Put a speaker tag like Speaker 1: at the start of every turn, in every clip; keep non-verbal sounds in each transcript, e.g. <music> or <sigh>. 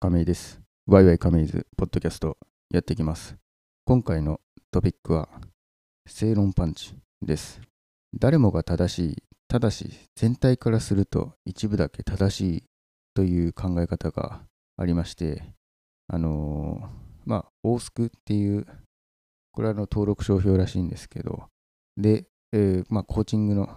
Speaker 1: 亀井です。ワイワイ亀井ズポッドキャストやっていきます。今回のトピックは正論パンチです。誰もが正しい、ただし全体からすると一部だけ正しいという考え方がありまして、あのーまあ、大スクっていう、これはあの登録商標らしいんですけど、で、えーまあ、コーチングの、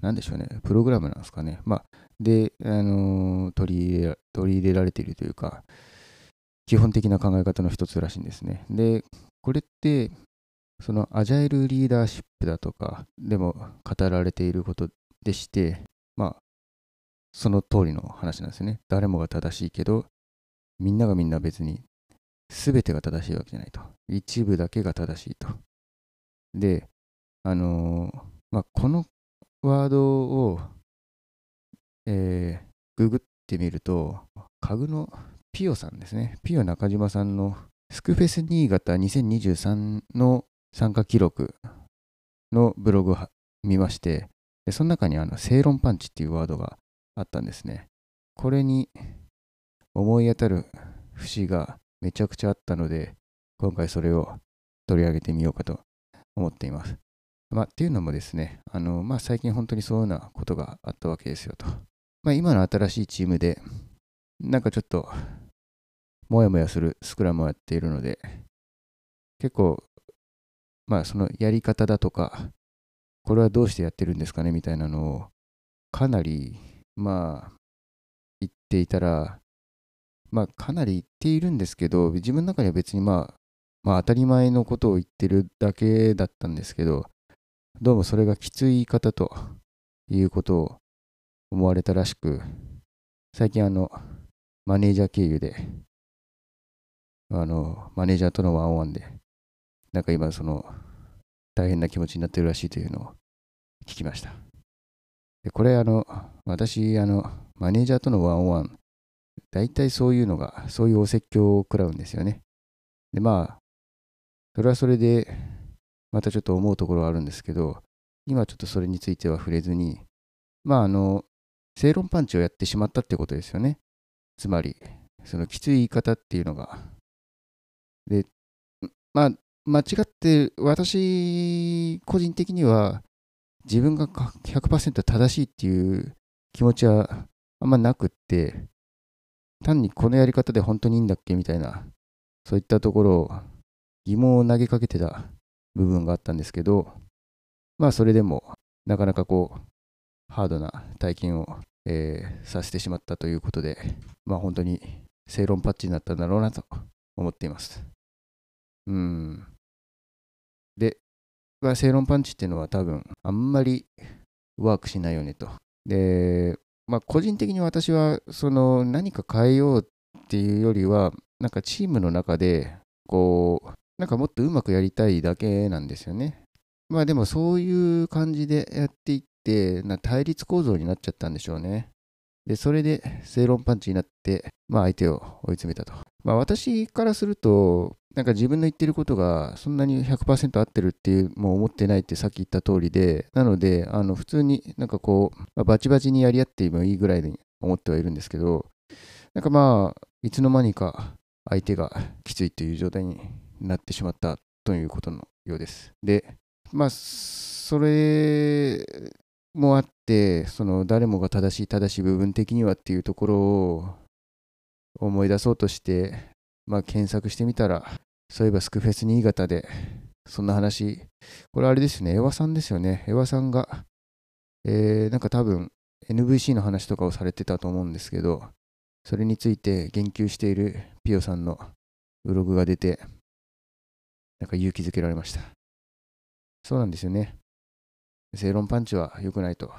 Speaker 1: なんでしょうね、プログラムなんですかね。まあ、で、あのー取り入れ取り入れられているというか、基本的な考え方の一つらしいんですね。で、これって、そのアジャイルリーダーシップだとかでも語られていることでして、まあ、その通りの話なんですね。誰もが正しいけど、みんながみんな別に全てが正しいわけじゃないと。一部だけが正しいと。で、あのーまあ、このワードを、えーググってみると、家具のピオさんですね。ピオ中島さんのスクフェス新潟2023の参加記録のブログを見まして、でその中にあの正論パンチっていうワードがあったんですね。これに思い当たる節がめちゃくちゃあったので、今回それを取り上げてみようかと思っています。まあ、っていうのもですね、あのまあ、最近本当にそういうようなことがあったわけですよと。まあ、今の新しいチームで、なんかちょっと、もやもやするスクラムをやっているので、結構、まあ、そのやり方だとか、これはどうしてやってるんですかねみたいなのを、かなり、まあ、言っていたら、まあ、かなり言っているんですけど、自分の中では別にまあ、まあ、当たり前のことを言ってるだけだったんですけど、どうもそれがきつい言い方ということを思われたらしく、最近あの、マネージャー経由で、あの、マネージャーとのワンオンワンで、なんか今その、大変な気持ちになってるらしいというのを聞きました。で、これあの、私、あの、マネージャーとのワンオンワン、大体そういうのが、そういうお説教を食らうんですよね。で、まあ、それはそれで、またちょっと思うところはあるんですけど、今ちょっとそれについては触れずに、まああの、正論パンチをやってしまったってことですよね。つまり、そのきつい言い方っていうのが。で、まあ、間違って、私、個人的には、自分が100%正しいっていう気持ちはあんまなくって、単にこのやり方で本当にいいんだっけみたいな、そういったところを疑問を投げかけてた部分があったんですけど、まあそれでもなかなかこうハードな体験を、えーさせてしまったということで、まあ本当に正論パッチになったんだろうなと思っています。うん。で、まあ、正論パンチっていうのは多分あんまりワークしないよねと。で、まあ個人的に私はその何か変えようっていうよりは、なんかチームの中でこう、なんかもっとうまくやりたいだけなんですよね。まあでもそういう感じでやっていって、な対立構造になっちゃったんでしょうね。で、それで正論パンチになって、まあ相手を追い詰めたと。まあ私からすると、なんか自分の言ってることがそんなに100%合ってるっていう、もう思ってないってさっき言った通りで、なので、あの普通になんかこう、まあバチバチにやり合ってもいいぐらいに思ってはいるんですけど、なんかまあ、いつの間にか相手がきついという状態になってしまったということのようです。で、まあ、それもあって、その誰もが正しい正しい部分的にはっていうところを思い出そうとして、まあ、検索してみたら、そういえばスクフェス新潟で、そんな話、これあれですね、エワさんですよね。エワさんが、えーなんか多分 NVC の話とかをされてたと思うんですけど、それについて言及しているピオさんのブログが出て、なんか勇気づけられました。そうなんですよね。正論パンチは良くないと。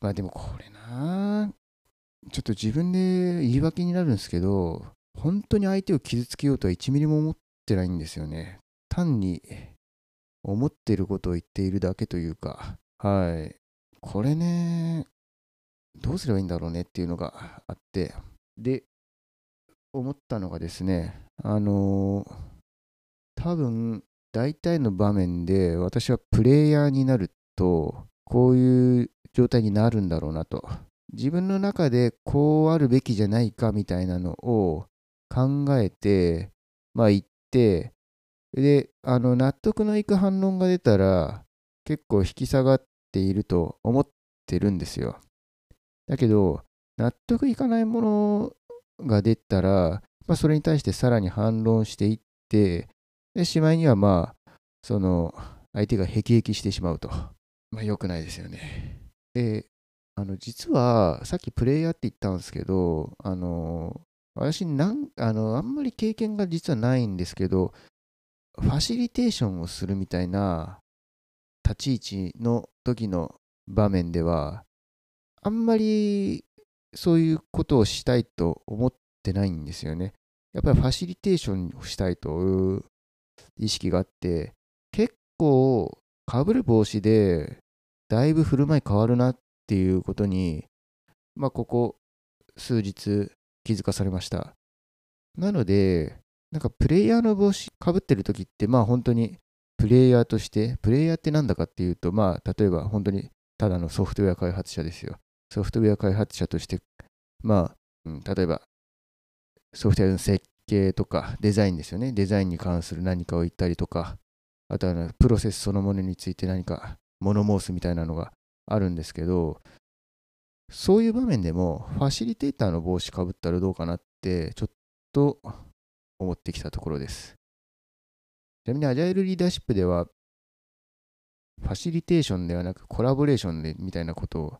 Speaker 1: まあでもこれなちょっと自分で言い訳になるんですけど、本当に相手を傷つけようとは1ミリも思ってないんですよね。単に思ってることを言っているだけというか、はい。これね、どうすればいいんだろうねっていうのがあって、で、思ったのがですね、あの多分、大体の場面で私はプレイヤーになると、こういう状態になるんだろうなと自分の中でこうあるべきじゃないかみたいなのを考えて、まあ言って、で、あの、納得のいく反論が出たら、結構引き下がっていると思ってるんですよ。だけど、納得いかないものが出たら、まあ、それに対してさらに反論していって、で、しまいにはまあ、その、相手がへきへきしてしまうと。まあ、良くないですよね。で、あの、実は、さっきプレイヤーって言ったんですけど、あの、私なんあの、あんまり経験が実はないんですけど、ファシリテーションをするみたいな立ち位置の時の場面では、あんまりそういうことをしたいと思ってないんですよね。やっぱりファシリテーションをしたいという意識があって、結構かぶる帽子でだいぶ振る舞い変わるなっていうことに、まあ、ここ数日気づかされました。なので、なんかプレイヤーの帽子かぶってる時って、まあ本当にプレイヤーとして、プレイヤーってなんだかっていうと、まあ例えば本当にただのソフトウェア開発者ですよ。ソフトウェア開発者として、まあ、うん、例えばソフトウェアの設計とかデザインですよね。デザインに関する何かを言ったりとか、あとはプロセスそのものについて何か物申すみたいなのがあるんですけど、そういう場面でもファシリテーターの帽子かぶったらどうかなってちょっと思ってきたところです。ちなみにアジャイルリーダーシップではファシリテーションではなくコラボレーションでみたいなことを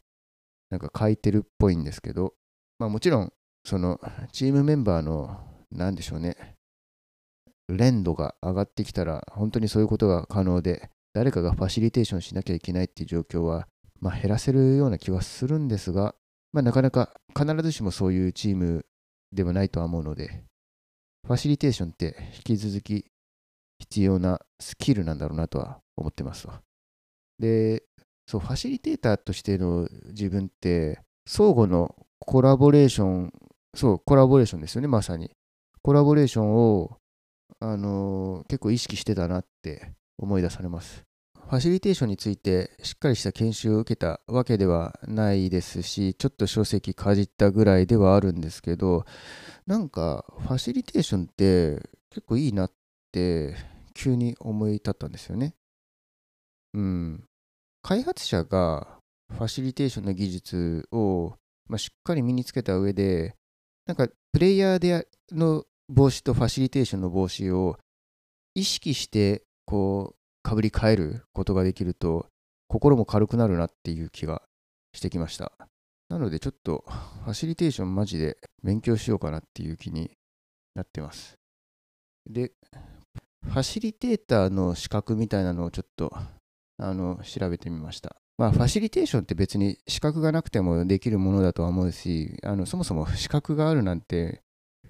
Speaker 1: なんか書いてるっぽいんですけど、まあもちろんそのチームメンバーの何でしょうね連度が上がってきたら本当にそういうことが可能で誰かがファシリテーションしなきゃいけないっていう状況は、まあ、減らせるような気はするんですが、まあ、なかなか必ずしもそういうチームではないとは思うのでファシリテーションって引き続き必要なスキルなんだろうなとは思ってますわ。で、そう、ファシリテーターとしての自分って、相互のコラボレーション、そう、コラボレーションですよね、まさに。コラボレーションを、あのー、結構意識してたなって思い出されます。ファシリテーションについてしっかりした研修を受けたわけではないですし、ちょっと書籍かじったぐらいではあるんですけど、なんかファシリテーションって結構いいなって急に思い立ったんですよね。うん。開発者がファシリテーションの技術を、まあ、しっかり身につけた上で、なんかプレイヤーでの帽子とファシリテーションの帽子を意識してこうかぶり替えることができると心も軽くなるなっていう気がしてきましたなのでちょっとファシリテーションマジで勉強しようかなっていう気になってますでファシリテーターの資格みたいなのをちょっとあの調べてみました。まあ、ファシリテーションって別に資格がなくてもできるものだとは思うし、あのそもそも資格があるなんて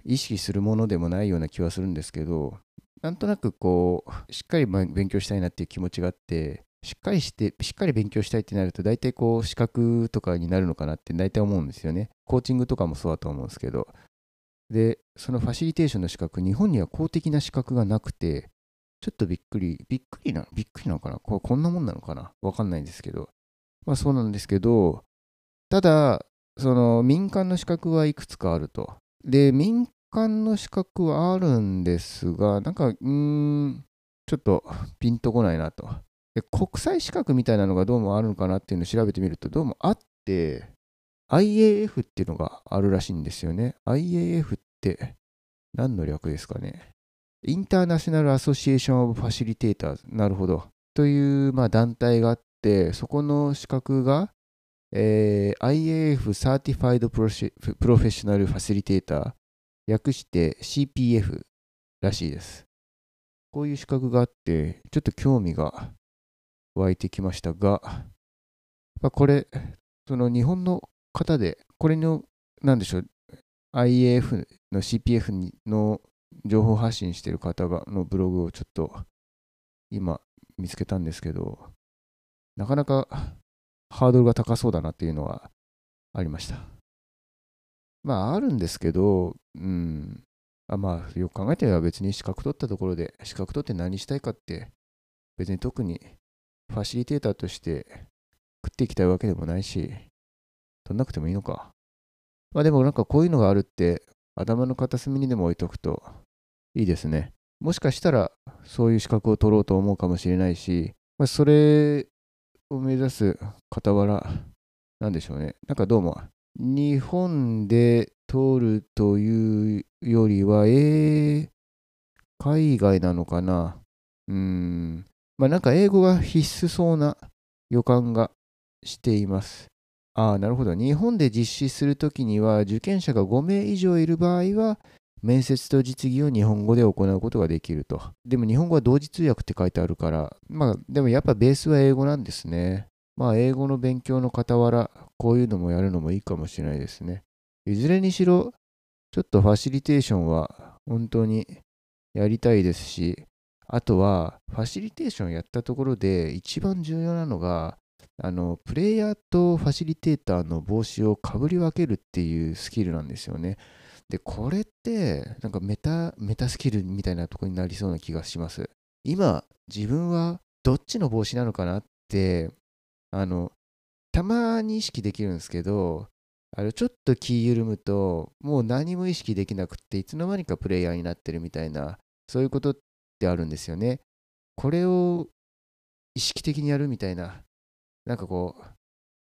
Speaker 1: 意識するものでもないような気はするんですけど、なんとなくこう、しっかり勉強したいなっていう気持ちがあって、しっかりして、しっかり勉強したいってなると、大体こう、資格とかになるのかなって大体思うんですよね。コーチングとかもそうだと思うんですけど。で、そのファシリテーションの資格、日本には公的な資格がなくて、ちょっとびっくり、びっくりな、びっくりなのかな？ここんなもんなのかな？わかんないんですけど。まあそうなんですけど、ただ、その民間の資格はいくつかあると。で、民間の資格はあるんですが、なんか、ん、ちょっとピンとこないなと。国際資格みたいなのがどうもあるのかなっていうのを調べてみると、どうもあって、IAF っていうのがあるらしいんですよね。IAF って何の略ですかね。インターナショナル・アソシエーション・オブ・ファシリテーターズ、なるほど。という、まあ、団体があって、そこの資格が、えー、IAF Certified Professional Facilitator、略して CPF らしいです。こういう資格があって、ちょっと興味が湧いてきましたが、まあ、これ、その日本の方で、これの、なんでしょう、IAF の CPF の情報発信してる方がのブログをちょっと今見つけたんですけど、なかなかハードルが高そうだなっていうのはありました。まああるんですけど、うん。あまあよく考えてみれば別に資格取ったところで、資格取って何したいかって別に特にファシリテーターとして食っていきたいわけでもないし、取んなくてもいいのか。まあでもなんかこういうのがあるって頭の片隅にでも置いとくといいですね。もしかしたらそういう資格を取ろうと思うかもしれないし、まあ、それを目指す傍ら、なんでしょうね。なんかどうも、日本で取るというよりは、えー、海外なのかな？うん。まあなんか英語が必須そうな予感がしています。ああ、なるほど。日本で実施するときには、受験者が5名以上いる場合は、面接と実技を日本語で行うことができると。でも日本語は同時通訳って書いてあるから、まあでもやっぱベースは英語なんですね。まあ英語の勉強の傍ら、こういうのもやるのもいいかもしれないですね。いずれにしろ、ちょっとファシリテーションは本当にやりたいですし、あとは、ファシリテーションやったところで一番重要なのが、あの、プレイヤーとファシリテーターの帽子をかぶり分けるっていうスキルなんですよね。で、これって、なんかメタ、メタスキルみたいなとこになりそうな気がします。今、自分はどっちの帽子なのかなって、あの、たまに意識できるんですけど、あのちょっと気緩むと、もう何も意識できなくって、いつの間にかプレイヤーになってるみたいな、そういうことってあるんですよね。これを意識的にやるみたいな、なんかこう、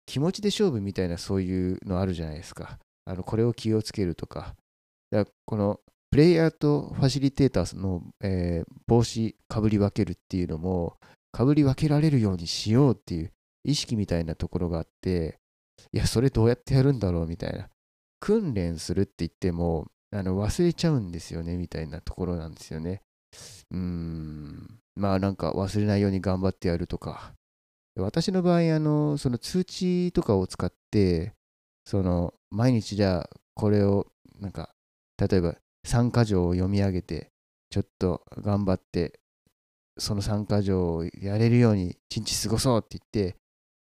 Speaker 1: 気持ちで勝負みたいなそういうのあるじゃないですか。あのこれを気をつけるとか。だかこのプレイヤーとファシリテーターの、えー、帽子かぶり分けるっていうのも、かぶり分けられるようにしようっていう意識みたいなところがあって、いや、それどうやってやるんだろうみたいな。訓練するって言っても、あの忘れちゃうんですよねみたいなところなんですよね。うーん。まあなんか忘れないように頑張ってやるとか。私の場合、あの、その通知とかを使って、その、毎日じゃあ、これを、なんか、例えば、参加条を読み上げて、ちょっと頑張って、その参加条をやれるように一日過ごそうって言って、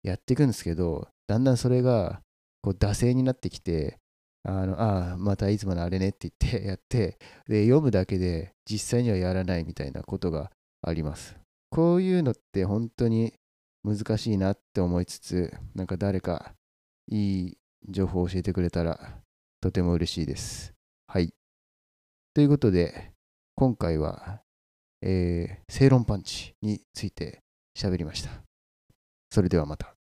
Speaker 1: やっていくんですけど、だんだんそれが、こう、惰性になってきて、あの、ああ、またいつものあれねって言って <laughs> やって、で、読むだけで実際にはやらないみたいなことがあります。こういうのって本当に難しいなって思いつつ、なんか誰かいい情報を教えてくれたらとても嬉しいです。はい。ということで、今回は、えー、正論パンチについて喋りました。それではまた。